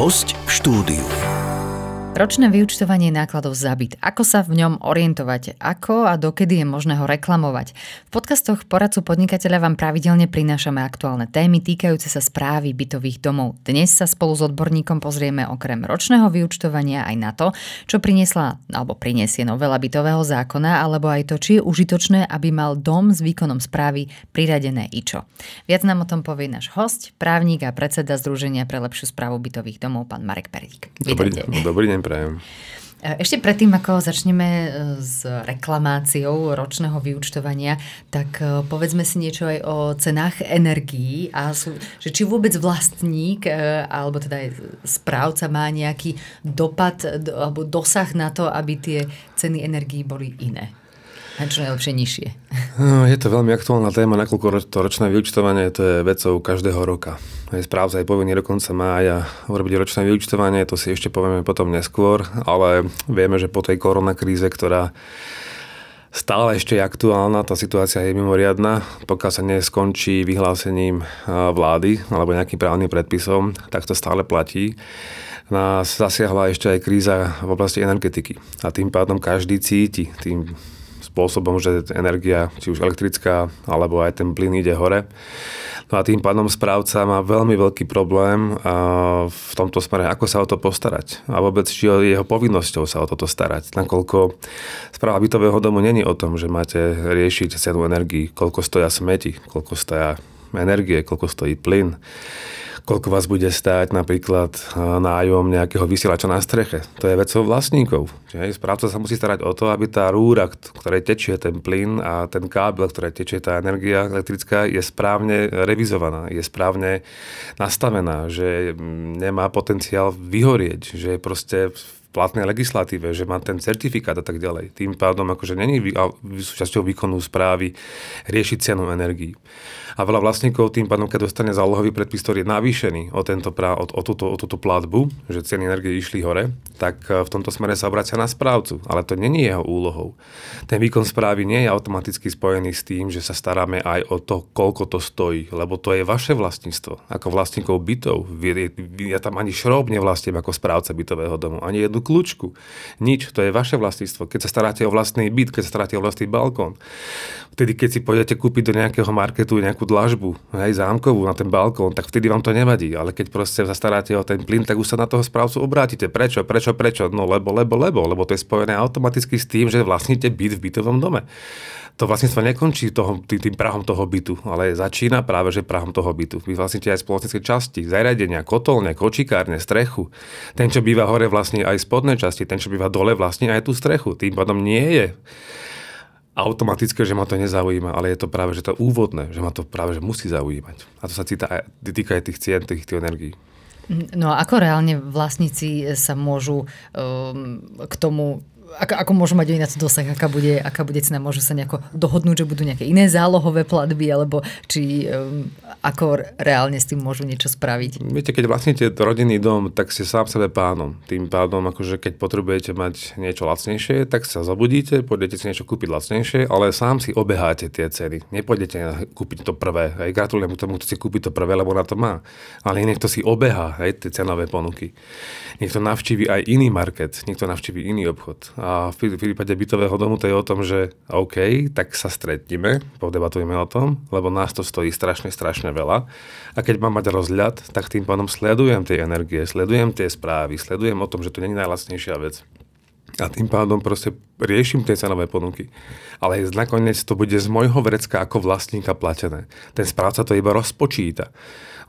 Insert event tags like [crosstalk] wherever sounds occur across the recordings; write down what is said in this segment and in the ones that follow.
Host v štúdiu. Ročné vyučtovanie nákladov za byt. Ako sa v ňom orientovať? Ako a dokedy je možné ho reklamovať? V podcastoch Poradcu podnikateľa vám pravidelne prinášame aktuálne témy týkajúce sa správy bytových domov. Dnes sa spolu s odborníkom pozrieme okrem ročného vyučtovania aj na to, čo priniesla alebo priniesie novela bytového zákona, alebo aj to, či je užitočné, aby mal dom s výkonom správy priradené IČO. Viac nám o tom povie náš host, právnik a predseda Združenia pre lepšiu správu bytových domov, pán Marek Perík. Dobrý deň. Dobrý deň prajem. E, ešte predtým, ako začneme e, s reklamáciou ročného vyučtovania, tak e, povedzme si niečo aj o cenách energií a sú, že či vôbec vlastník alebo teda aj správca má nejaký dopad alebo dosah na to, aby tie ceny energií boli iné. A čo najlepšie nižšie. No, je to veľmi aktuálna téma, nakoľko to ročné vyučtovanie to je vecou každého roka. Je správca aj povinný do mája urobiť ročné vyučtovanie, to si ešte povieme potom neskôr, ale vieme, že po tej koronakríze, ktorá stále ešte je aktuálna, tá situácia je mimoriadná, pokiaľ sa neskončí vyhlásením vlády alebo nejakým právnym predpisom, tak to stále platí nás zasiahla ešte aj kríza v oblasti energetiky. A tým pádom každý cíti tým spôsobom, že energia, či už elektrická, alebo aj ten plyn ide hore. No a tým pádom správca má veľmi veľký problém v tomto smere, ako sa o to postarať. A vôbec, či jeho povinnosťou sa o toto starať. Nakoľko správa bytového domu není o tom, že máte riešiť cenu energii, koľko stoja smeti, koľko stoja energie, koľko stojí plyn koľko vás bude stáť napríklad nájom nejakého vysielača na streche. To je vecou vlastníkov. Čiže správca sa musí starať o to, aby tá rúra, ktoré tečie ten plyn a ten kábel, ktoré tečie tá energia elektrická, je správne revizovaná, je správne nastavená, že nemá potenciál vyhorieť, že je proste platnej legislatíve, že má ten certifikát a tak ďalej. Tým pádom akože není súčasťou výkonu správy riešiť cenu energii. A veľa vlastníkov tým pádom, keď dostane zálohový predpis, ktorý je navýšený o, tento prá, o, o, túto, o túto platbu, že ceny energie išli hore, tak e, v tomto smere sa obracia na správcu. Ale to není jeho úlohou. Ten výkon správy nie je automaticky spojený s tým, že sa staráme aj o to, koľko to stojí, lebo to je vaše vlastníctvo. Ako vlastníkov bytov. Ja tam ani šrob nevlastním ako správca bytového domu, ani jednu kľúčku. Nič, to je vaše vlastníctvo. Keď sa staráte o vlastný byt, keď sa staráte o vlastný balkón, vtedy, keď si pôjdete kúpiť do nejakého marketu nejakú dlažbu, hej, zámkovú na ten balkón, tak vtedy vám to nevadí. Ale keď proste sa staráte o ten plyn, tak už sa na toho správcu obrátite. Prečo, prečo, prečo? No lebo, lebo, lebo, lebo to je spojené automaticky s tým, že vlastníte byt v bytovom dome to vlastníctvo nekončí toho, tým, tým prahom toho bytu, ale začína práve že prahom toho bytu. Vy vlastníte aj spoločenské časti, zariadenia, kotolne, kočikárne, strechu. Ten, čo býva hore, vlastní aj spodné časti, ten, čo býva dole, vlastní aj tú strechu. Tým pádom nie je automatické, že ma to nezaujíma, ale je to práve že to úvodné, že ma to práve že musí zaujímať. A to sa cíta, týka aj tých cien, tých, tých energií. No a ako reálne vlastníci sa môžu um, k tomu ako, ako môžu mať ináč dosah, aká bude, aká bude cena, môžu sa nejako dohodnúť, že budú nejaké iné zálohové platby, alebo či um, ako reálne s tým môžu niečo spraviť. Viete, keď vlastníte rodinný dom, tak ste sám sebe pánom. Tým pádom, akože keď potrebujete mať niečo lacnejšie, tak sa zabudíte, pôjdete si niečo kúpiť lacnejšie, ale sám si obeháte tie ceny. Nepôjdete kúpiť to prvé. Aj gratulujem tomu, kto si kúpi to prvé, lebo na to má. Ale niekto si obehá aj tie cenové ponuky. Niekto navštívi aj iný market, niekto navštívi iný obchod a v prípade bytového domu to je o tom, že OK, tak sa stretneme, podebatujeme o tom, lebo nás to stojí strašne, strašne veľa. A keď mám mať rozhľad, tak tým pádom sledujem tie energie, sledujem tie správy, sledujem o tom, že to není najlacnejšia vec. A tým pádom proste riešim tie cenové ponuky. Ale nakoniec to bude z môjho vrecka ako vlastníka platené. Ten správca to iba rozpočíta.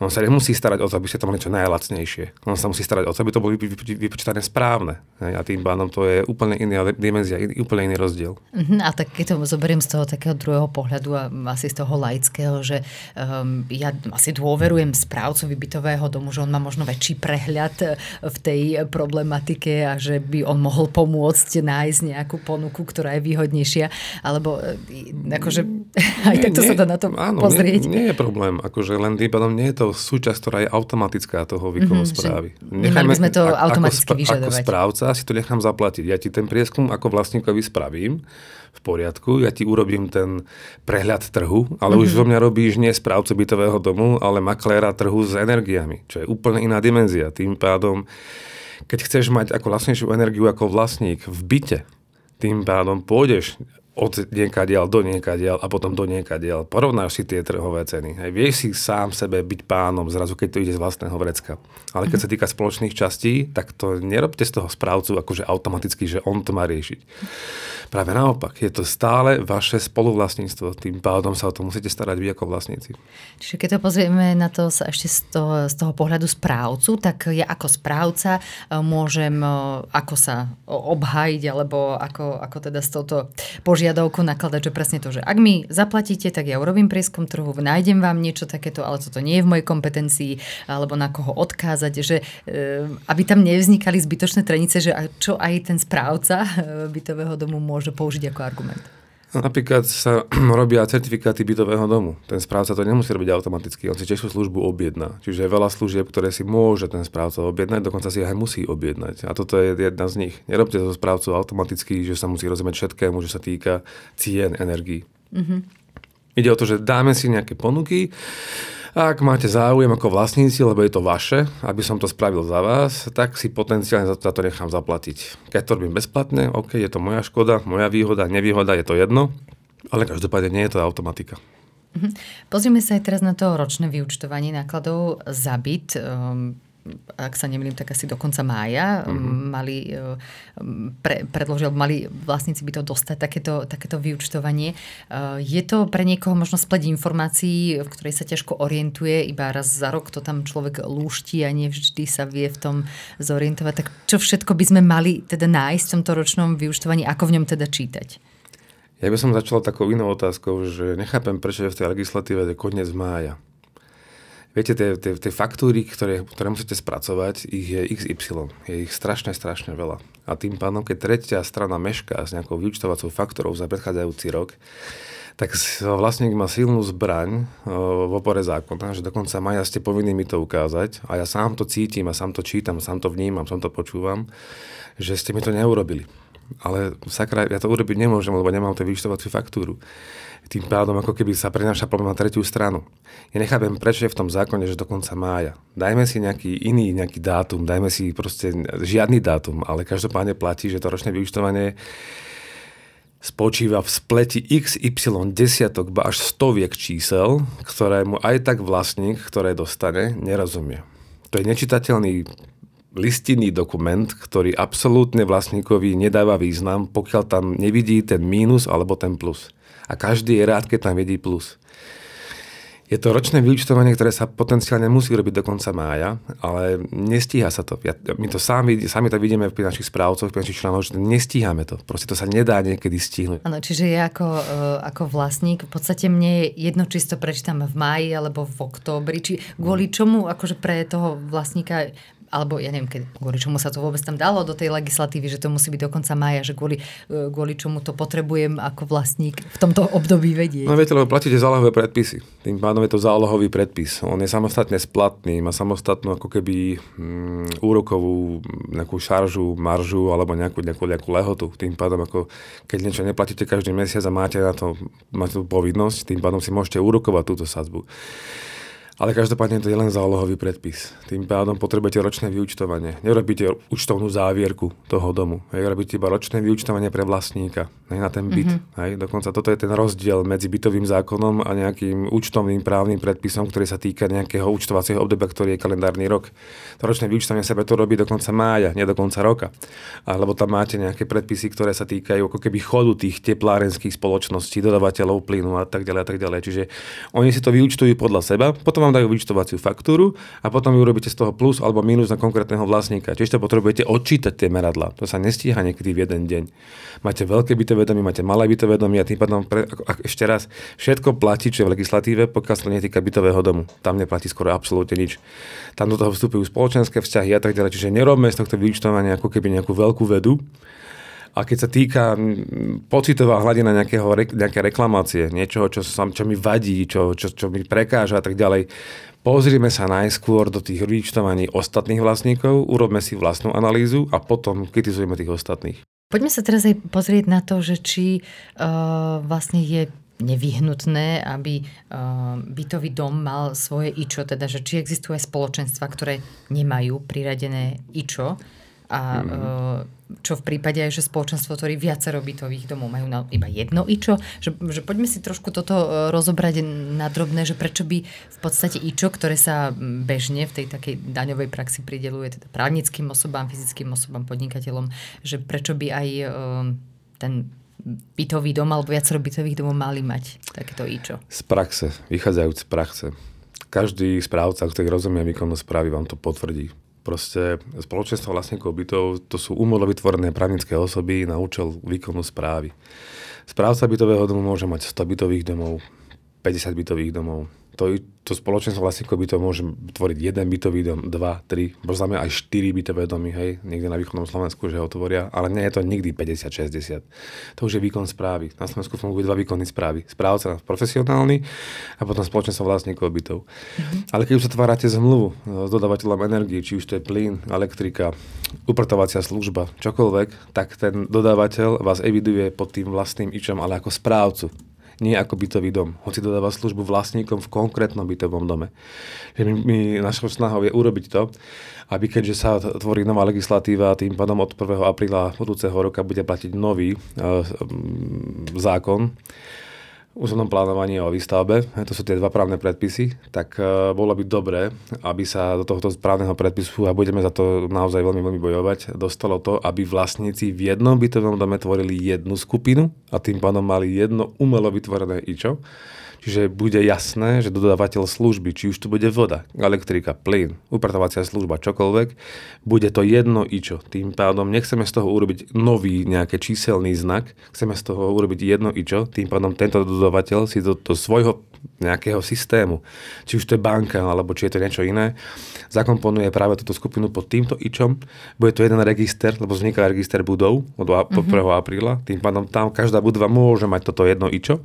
On sa nemusí starať o to, aby ste to mali čo najlacnejšie. On sa musí starať o to, aby to boli vypočítané správne. A tým pádom to je úplne iná dimenzia, úplne iný rozdiel. Uh-huh. A tak keď to zoberiem z toho takého druhého pohľadu a asi z toho laického, že um, ja asi dôverujem správcovi bytového domu, že on má možno väčší prehľad e, v tej problematike a že by on mohol pomôcť nájsť nejakú ponuku, ktorá je výhodnejšia. Alebo e, akože [laughs] Aj nie, takto nie, sa dá na to áno, pozrieť. Nie, nie je problém, akože len tým pádom nie je to súčasť, ktorá je automatická toho výkonu mm-hmm, správy. Nechajme, sme to automaticky ako, vyžadovať. Ako správca si to nechám zaplatiť. Ja ti ten prieskum ako vlastníkovi spravím, v poriadku, ja ti urobím ten prehľad trhu, ale mm-hmm. už zo mňa robíš nie správcu bytového domu, ale makléra trhu s energiami, čo je úplne iná dimenzia. Tým pádom, keď chceš mať ako vlastnejšiu energiu ako vlastník v byte, tým pádom pôjdeš od niekadiaľ do niekadiaľ a potom do niekadiaľ. Porovnáš si tie trhové ceny. Hej, vieš si sám sebe byť pánom zrazu, keď to ide z vlastného vrecka. Ale keď sa týka spoločných častí, tak to nerobte z toho správcu akože automaticky, že on to má riešiť. Práve naopak, je to stále vaše spoluvlastníctvo. Tým pádom sa o to musíte starať vy ako vlastníci. Čiže keď to pozrieme na to sa ešte z toho, z toho pohľadu správcu, tak ja ako správca e, môžem e, ako sa obhajiť, alebo ako, ako teda s touto požiadavkou požiadavku nakladať, že presne to, že ak mi zaplatíte, tak ja urobím prieskum trhu, nájdem vám niečo takéto, ale toto nie je v mojej kompetencii, alebo na koho odkázať, že e, aby tam nevznikali zbytočné trenice, že čo aj ten správca e, bytového domu môže použiť ako argument. Napríklad sa [clears throat] robia certifikáty bytového domu. Ten správca to nemusí robiť automaticky, on si tiež službu objedná. Čiže je veľa služieb, ktoré si môže ten správca objednať, dokonca si aj musí objednať. A toto je jedna z nich. Nerobte to správcu automaticky, že sa musí rozumieť všetkému, že sa týka cien energií. Mm-hmm. Ide o to, že dáme si nejaké ponuky, ak máte záujem ako vlastníci, lebo je to vaše, aby som to spravil za vás, tak si potenciálne za to nechám zaplatiť. Keď to robím bezplatne, OK, je to moja škoda, moja výhoda, nevýhoda, je to jedno, ale každopádne nie je to automatika. Mhm. Pozrieme sa aj teraz na to ročné vyučtovanie nákladov za byt. Um ak sa nemýlim, tak asi do konca mája mm-hmm. mali, e, pre, predložil, mali vlastníci by to dostať, takéto, takéto vyučtovanie. E, je to pre niekoho možno spleť informácií, v ktorej sa ťažko orientuje, iba raz za rok to tam človek lúšti a nevždy sa vie v tom zorientovať. Tak čo všetko by sme mali teda nájsť v tomto ročnom vyučtovaní, ako v ňom teda čítať? Ja by som začal takou inou otázkou, že nechápem, prečo je v tej legislatíve koniec mája. Viete, tie, tie, tie faktúry, ktoré, ktoré musíte spracovať, ich je XY. Je ich strašne, strašne veľa. A tým pádom, keď tretia strana mešká s nejakou vyučtovacou faktorou za predchádzajúci rok, tak vlastník má silnú zbraň v opore zákona, že dokonca maja ste povinní mi to ukázať a ja sám to cítim a sám to čítam, sám to vnímam, sám to počúvam, že ste mi to neurobili. Ale sakra, ja to urobiť nemôžem, lebo nemám tú vyučtovaciu faktúru tým pádom ako keby sa prenáša problém na tretiu stranu. Ja nechápem, prečo je v tom zákone, že do konca mája. Dajme si nejaký iný nejaký dátum, dajme si proste žiadny dátum, ale každopádne platí, že to ročné vyučtovanie spočíva v spleti XY desiatok, ba až stoviek čísel, ktoré mu aj tak vlastník, ktoré dostane, nerozumie. To je nečitateľný listinný dokument, ktorý absolútne vlastníkovi nedáva význam, pokiaľ tam nevidí ten mínus alebo ten plus a každý je rád, keď tam vidí plus. Je to ročné vyučtovanie, ktoré sa potenciálne musí robiť do konca mája, ale nestíha sa to. Ja, my to sami, sami to vidíme v našich správcoch, v našich členoch, že nestíhame to. Proste to sa nedá niekedy stihnúť. Áno, čiže ja ako, uh, ako vlastník, v podstate mne je jedno, či to prečítam v máji alebo v októbri, či kvôli čomu akože pre toho vlastníka alebo ja neviem, keď, kvôli čomu sa to vôbec tam dalo do tej legislatívy, že to musí byť do konca maja, že kvôli, e, kvôli čomu to potrebujem ako vlastník v tomto období vedieť. No viete, lebo platíte zálohové predpisy. Tým pádom je to zálohový predpis. On je samostatne splatný, má samostatnú ako keby mm, úrokovú nejakú šaržu, maržu alebo nejakú, nejakú, nejakú lehotu. Tým pádom ako keď niečo neplatíte každý mesiac a máte na to máte tú povinnosť, tým pádom si môžete úrokovať túto sadzbu. Ale každopádne to je len zálohový predpis. Tým pádom potrebujete ročné vyučtovanie. Nerobíte účtovnú závierku toho domu. Hej, robíte iba ročné vyučtovanie pre vlastníka. Hej, na ten byt. Mm-hmm. Hej, dokonca toto je ten rozdiel medzi bytovým zákonom a nejakým účtovným právnym predpisom, ktorý sa týka nejakého účtovacieho obdobia, ktorý je kalendárny rok. To ročné vyučtovanie sa preto robí do konca mája, nie do konca roka. Alebo tam máte nejaké predpisy, ktoré sa týkajú ako keby chodu tých teplárenských spoločností, dodavateľov plynu a tak ďalej a tak ďalej. Čiže oni si to vyučtujú podľa seba, potom vám dajú vyčtovaciu faktúru a potom ju urobíte z toho plus alebo minus na konkrétneho vlastníka. Čiže to potrebujete odčítať tie meradla. To sa nestíha niekedy v jeden deň. Máte veľké bytové domy, máte malé bytové domy a tým pádom, pre, ako, ako, ešte raz, všetko platí, čo je v legislatíve, pokiaľ sa netýka bytového domu. Tam neplatí skoro absolútne nič. Tam do toho vstupujú spoločenské vzťahy a tak ďalej. Čiže nerobme z tohto vyučtovania ako keby nejakú veľkú vedu, A keď sa týka pocitová hladina nejakého, nejaké reklamácie, niečoho, čo, sa, čo mi vadí, čo, čo, čo mi prekáža a tak ďalej, pozrime sa najskôr do tých vyčtovaní ostatných vlastníkov, urobme si vlastnú analýzu a potom kritizujeme tých ostatných. Poďme sa teraz aj pozrieť na to, že či uh, vlastne je nevyhnutné, aby uh, bytový dom mal svoje ičo, teda že či existujú aj spoločenstva, ktoré nemajú priradené ičo a mm-hmm čo v prípade aj, že spoločenstvo tvorí viacero bytových domov, majú na iba jedno ičo, že, že poďme si trošku toto e, rozobrať na drobné, že prečo by v podstate ičo, ktoré sa bežne v tej takej daňovej praxi prideluje teda právnickým osobám, fyzickým osobám, podnikateľom, že prečo by aj e, ten bytový dom alebo viacero bytových domov mali mať takéto ičo? Z praxe, vychádzajúc z praxe. Každý správca, ktorý rozumie výkonu správy, vám to potvrdí Proste spoločenstvo vlastníkov bytov to sú umelo vytvorené právnické osoby na účel výkonu správy. Správca bytového domu môže mať 100 bytových domov, 50 bytových domov, to, to spoločenstvo vlastníkov by to môže tvoriť jeden bytový dom, dva, tri, možno aj štyri bytové domy, hej, niekde na východnom Slovensku, že ho tvoria, ale nie je to nikdy 50-60. To už je výkon správy. Na Slovensku fungujú dva výkony správy. Správca profesionálny a potom spoločenstvo vlastníkov bytov. Mm-hmm. Ale keď už zatvárate zmluvu s dodávateľom energie, či už to je plyn, elektrika, upratovacia služba, čokoľvek, tak ten dodávateľ vás eviduje pod tým vlastným ičom, ale ako správcu nie ako bytový dom, hoci dodáva službu vlastníkom v konkrétnom bytovom dome. Že my, my našou snahou je urobiť to, aby keďže sa tvorí nová legislatíva, tým pádom od 1. apríla budúceho roka bude platiť nový uh, zákon, územnom plánovaní o výstavbe, to sú tie dva právne predpisy, tak uh, bolo by dobré, aby sa do tohto správneho predpisu, a budeme za to naozaj veľmi, veľmi bojovať, dostalo to, aby vlastníci v jednom bytovom dome tvorili jednu skupinu a tým pádom mali jedno umelo vytvorené ičo, Čiže bude jasné, že dodávateľ služby, či už tu bude voda, elektrika, plyn, upratovacia služba, čokoľvek, bude to jedno ičo. Tým pádom nechceme z toho urobiť nový nejaký číselný znak, chceme z toho urobiť jedno ičo, tým pádom tento dodávateľ si do, do svojho nejakého systému, či už to je banka, alebo či je to niečo iné, zakomponuje práve túto skupinu pod týmto ičom. Bude to jeden register, lebo vzniká register budov od mm-hmm. 1. apríla, tým pádom tam každá budova môže mať toto jedno ičo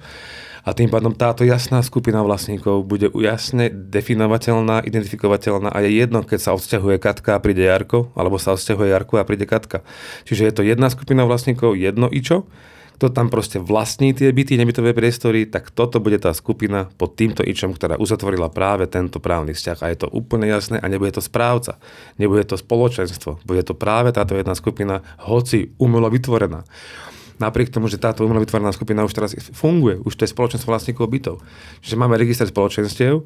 a tým pádom táto jasná skupina vlastníkov bude jasne definovateľná, identifikovateľná a je jedno, keď sa odsťahuje Katka a príde Jarko, alebo sa odsťahuje Jarko a príde Katka. Čiže je to jedna skupina vlastníkov, jedno ičo, kto tam proste vlastní tie byty, nebytové priestory, tak toto bude tá skupina pod týmto ičom, ktorá uzatvorila práve tento právny vzťah. A je to úplne jasné a nebude to správca, nebude to spoločenstvo, bude to práve táto jedna skupina, hoci umelo vytvorená napriek tomu, že táto umelo vytvorená skupina už teraz funguje, už to je spoločenstvo vlastníkov bytov. Čiže máme register spoločenstiev,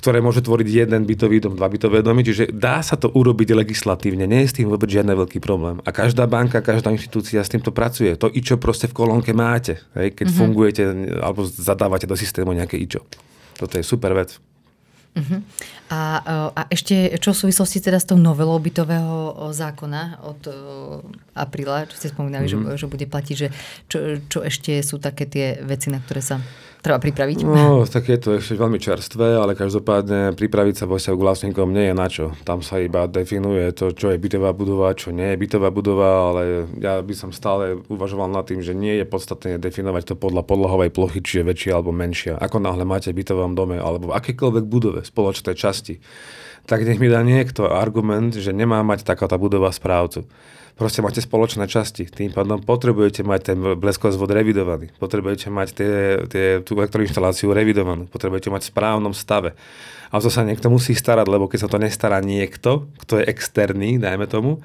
ktoré môže tvoriť jeden bytový dom, dva bytové domy, čiže dá sa to urobiť legislatívne, nie je s tým vôbec žiadny veľký problém. A každá banka, každá inštitúcia s týmto pracuje. To ičo proste v kolónke máte, hej, keď mm-hmm. fungujete alebo zadávate do systému nejaké ičo. Toto je super vec. Uh-huh. A, a ešte čo v súvislosti teda s tou novelou bytového zákona od apríla, čo ste spomínali, uh-huh. že, že bude platiť, že čo, čo ešte sú také tie veci, na ktoré sa treba pripraviť? No, tak je to ešte veľmi čerstvé, ale každopádne pripraviť sa vo vzťahu k vlastníkom nie je na čo. Tam sa iba definuje to, čo je bytová budova, čo nie je bytová budova, ale ja by som stále uvažoval nad tým, že nie je podstatné definovať to podľa podlahovej plochy, či je väčšia alebo menšia. Ako náhle máte v bytovom dome alebo v akékoľvek budove spoločnej časti, tak nech mi dá niekto argument, že nemá mať takáto budova správcu proste máte spoločné časti. Tým pádom potrebujete mať ten bleskozvod revidovaný, potrebujete mať tie, tie, tú elektroinštaláciu revidovanú, potrebujete mať v správnom stave. A to sa niekto musí starať, lebo keď sa to nestará niekto, kto je externý, dajme tomu,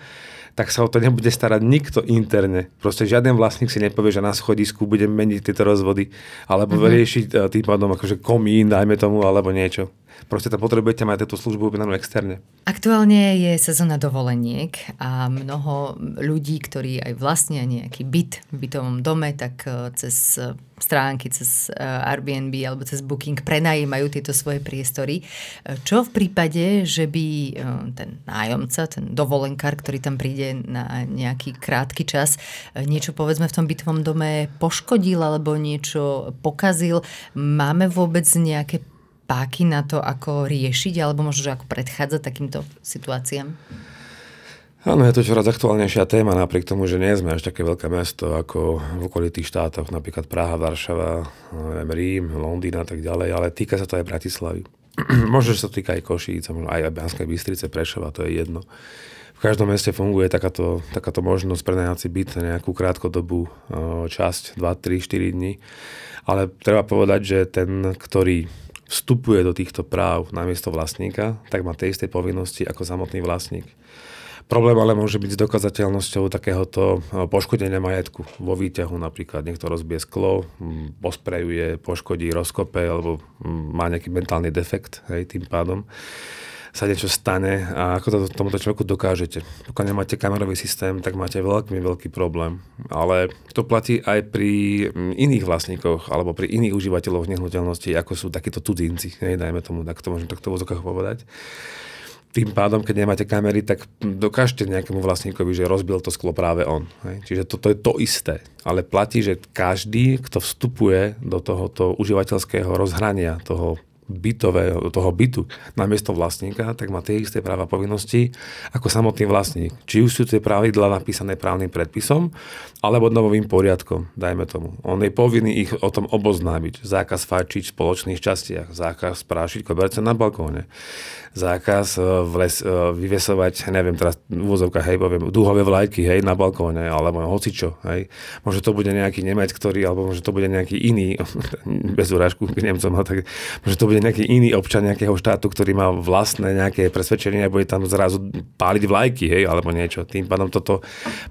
tak sa o to nebude starať nikto interne. Proste žiaden vlastník si nepovie, že na schodisku budem meniť tieto rozvody, alebo mm-hmm. riešiť e, tým pádom akože komín, dajme tomu, alebo niečo. Proste to potrebujete mať túto službu objednanú externe. Aktuálne je sezóna dovoleniek a mnoho ľudí, ktorí aj vlastnia nejaký byt v bytovom dome, tak e, cez e, stránky, cez Airbnb alebo cez Booking prenajímajú tieto svoje priestory. Čo v prípade, že by ten nájomca, ten dovolenkár, ktorý tam príde na nejaký krátky čas, niečo povedzme v tom bytovom dome poškodil alebo niečo pokazil. Máme vôbec nejaké páky na to, ako riešiť alebo možno, že ako predchádzať takýmto situáciám? Áno, je to čoraz aktuálnejšia téma, napriek tomu, že nie sme až také veľké mesto ako v okolitých štátoch, napríklad Praha, Varšava, neviem, Rím, Londýn a tak ďalej, ale týka sa to aj Bratislavy. [clears throat] Možno, že sa týka aj Košíc, aj Banskej Bystrice, Prešova, to je jedno. V každom meste funguje takáto, takáto možnosť prenajať si byt na nejakú krátkodobú časť, 2, 3, 4 dní. Ale treba povedať, že ten, ktorý vstupuje do týchto práv na miesto vlastníka, tak má tie isté povinnosti ako samotný vlastník. Problém ale môže byť s dokazateľnosťou takéhoto eh, poškodenia majetku vo výťahu napríklad. Niekto rozbije sklo, hm, posprejuje, poškodí, rozkope alebo hm, má nejaký mentálny defekt hej, tým pádom sa niečo stane a ako to tomuto človeku dokážete. Pokiaľ nemáte kamerový systém, tak máte veľký, veľký problém. Ale to platí aj pri hm, iných vlastníkoch alebo pri iných užívateľoch nehnuteľností, ako sú takíto cudzinci, hej, dajme tomu, tak to môžem takto v povedať tým pádom, keď nemáte kamery, tak dokážete nejakému vlastníkovi, že rozbil to sklo práve on. Hej. Čiže toto je to isté. Ale platí, že každý, kto vstupuje do tohoto užívateľského rozhrania, toho bytového, toho bytu na miesto vlastníka, tak má tie isté práva povinnosti ako samotný vlastník. Či už sú tie pravidla napísané právnym predpisom, alebo novým poriadkom, dajme tomu. On je povinný ich o tom oboznámiť. Zákaz fajčiť v spoločných častiach, zákaz prášiť koberce na balkóne, zákaz e, vles, e, vyvesovať, neviem teraz úvozovka, hej, poviem, dúhové vlajky, hej, na balkóne, alebo hocičo, hej. Možno to bude nejaký Nemec, ktorý, alebo možno to bude nejaký iný, [laughs] bez urážku k Nemcom, tak možno to bude nejaký iný občan nejakého štátu, ktorý má vlastné nejaké presvedčenie a bude tam zrazu páliť vlajky, hej, alebo niečo. Tým pádom toto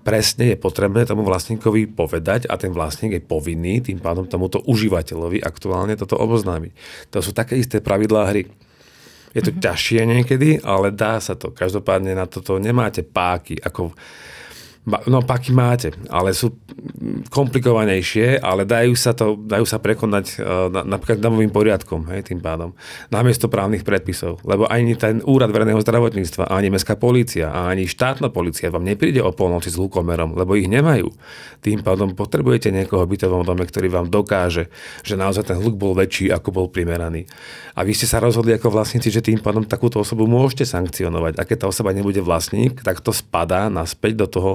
presne je potrebné tomu vlastníkovi povedať a ten vlastník je povinný tým pádom tomuto užívateľovi aktuálne toto oboznámiť. To sú také isté pravidlá hry. Je to ťažšie niekedy, ale dá sa to. Každopádne na toto nemáte páky, ako No paky máte, ale sú komplikovanejšie, ale dajú sa, to, dajú sa prekonať uh, napríklad damovým poriadkom, hej, tým pádom, namiesto právnych predpisov. Lebo ani ten úrad verejného zdravotníctva, ani mestská polícia, ani štátna polícia vám nepríde o polnoci s hlukomerom, lebo ich nemajú. Tým pádom potrebujete niekoho v bytovom dome, ktorý vám dokáže, že naozaj ten hluk bol väčší, ako bol primeraný. A vy ste sa rozhodli ako vlastníci, že tým pádom takúto osobu môžete sankcionovať. A keď tá osoba nebude vlastník, tak to spadá naspäť do toho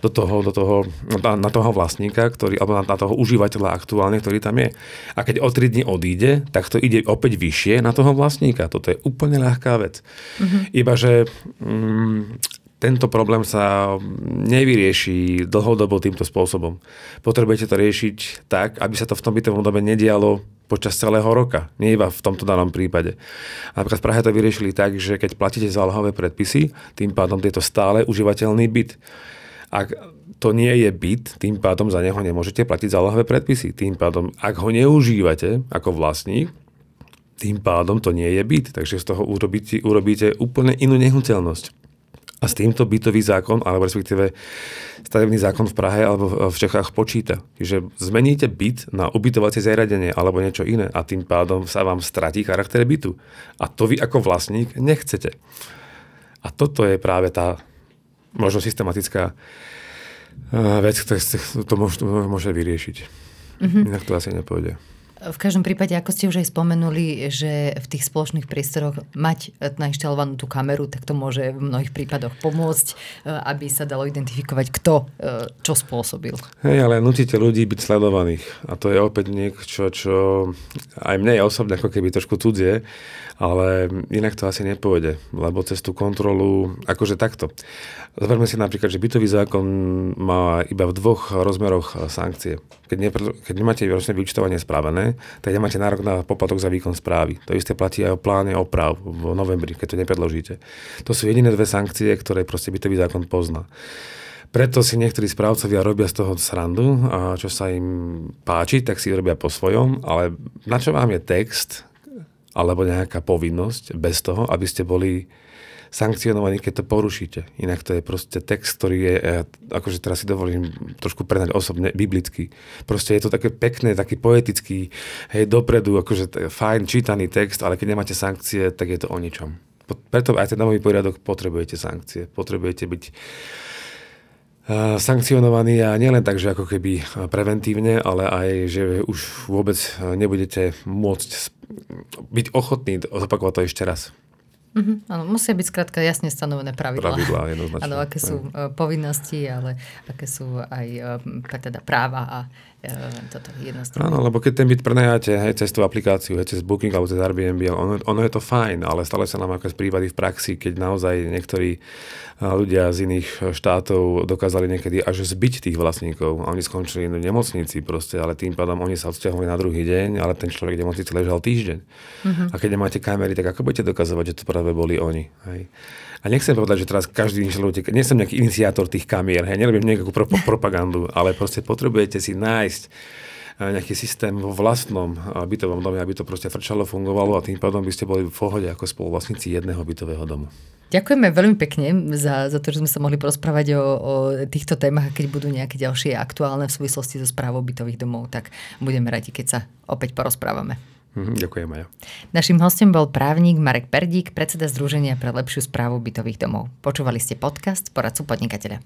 do toho, do toho, na, na toho vlastníka, ktorý, alebo na, na toho užívateľa aktuálne, ktorý tam je. A keď o 3 dní odíde, tak to ide opäť vyššie na toho vlastníka. Toto je úplne ľahká vec. Mm-hmm. Iba, že mm, tento problém sa nevyrieši dlhodobo týmto spôsobom. Potrebujete to riešiť tak, aby sa to v tom bytovom dobe nedialo počas celého roka, nie iba v tomto danom prípade. Napríklad v Prahe to vyriešili tak, že keď platíte zálohové predpisy, tým pádom je to stále užívateľný byt. Ak to nie je byt, tým pádom za neho nemôžete platiť zálohové predpisy. Tým pádom, ak ho neužívate ako vlastník, tým pádom to nie je byt. Takže z toho urobíte, urobíte úplne inú nehnuteľnosť. A s týmto bytový zákon, alebo respektíve stavebný zákon v Prahe alebo v Čechách počíta. Čiže zmeníte byt na ubytovacie zariadenie alebo niečo iné a tým pádom sa vám stratí charakter bytu. A to vy ako vlastník nechcete. A toto je práve tá možno systematická eh, vec, ktorá to môže, môže vyriešiť. Mm-hmm. Inak to asi nepôjde. V každom prípade, ako ste už aj spomenuli, že v tých spoločných priestoroch mať nainštalovanú tú kameru, tak to môže v mnohých prípadoch pomôcť, eh, aby sa dalo identifikovať, kto eh, čo spôsobil. Hej, ale nutíte ľudí byť sledovaných. A to je opäť niečo, čo aj mne je osobne ako keby trošku cudzie, ale inak to asi nepôjde, lebo cez tú kontrolu, akože takto. Zoberme si napríklad, že bytový zákon má iba v dvoch rozmeroch sankcie. Keď, ne, keď nemáte ročné vyučtovanie spravené, tak nemáte nárok na poplatok za výkon správy. To isté platí aj o pláne oprav v novembri, keď to nepredložíte. To sú jediné dve sankcie, ktoré proste bytový zákon pozná. Preto si niektorí správcovia robia z toho srandu a čo sa im páči, tak si robia po svojom, ale na čo vám je text, alebo nejaká povinnosť bez toho, aby ste boli sankcionovaní, keď to porušíte. Inak to je proste text, ktorý je, akože teraz si dovolím trošku prenať osobne, biblický. Proste je to také pekné, taký poetický, hej, dopredu, akože fajn čítaný text, ale keď nemáte sankcie, tak je to o ničom. Preto aj ten nový poriadok potrebujete sankcie. Potrebujete byť sankcionovaní a nielen tak, že ako keby preventívne, ale aj, že už vôbec nebudete môcť byť ochotní zopakovať to ešte raz. Uh-huh, áno, musia byť skrátka jasne stanovené pravidlá. Pravidlá, jednoznačne. Áno, aké sú uh, povinnosti, ale aké sú aj uh, teda práva a toto jednostranné. Áno, lebo keď ten byt prenajáte hej, cez tú aplikáciu, hej, cez Booking alebo cez Airbnb, ono, ono je to fajn, ale stále sa nám aké prípady v praxi, keď naozaj niektorí ľudia z iných štátov dokázali niekedy až zbyť tých vlastníkov a oni skončili v nemocnici proste, ale tým pádom oni sa odsťahovali na druhý deň, ale ten človek v nemocnici ležal týždeň. Uh-huh. A keď nemáte kamery, tak ako budete dokazovať, že to práve boli oni? Hej? A nechcem povedať, že teraz každý človek, nie som nejaký iniciátor tých kamier, hej, nerobím nejakú pro, propagandu, ale proste potrebujete si nájsť nejaký systém vo vlastnom bytovom dome, aby to proste frčalo, fungovalo a tým pádom by ste boli v pohode ako spoluvlastníci jedného bytového domu. Ďakujeme veľmi pekne za, za to, že sme sa mohli porozprávať o, o týchto témach. Keď budú nejaké ďalšie aktuálne v súvislosti so správou bytových domov, tak budeme radi, keď sa opäť porozprávame. Mhm, ďakujem, Maja. Našim hostom bol právnik Marek Perdík, predseda Združenia pre lepšiu správu bytových domov. Počúvali ste podcast Poradcu podnikateľa.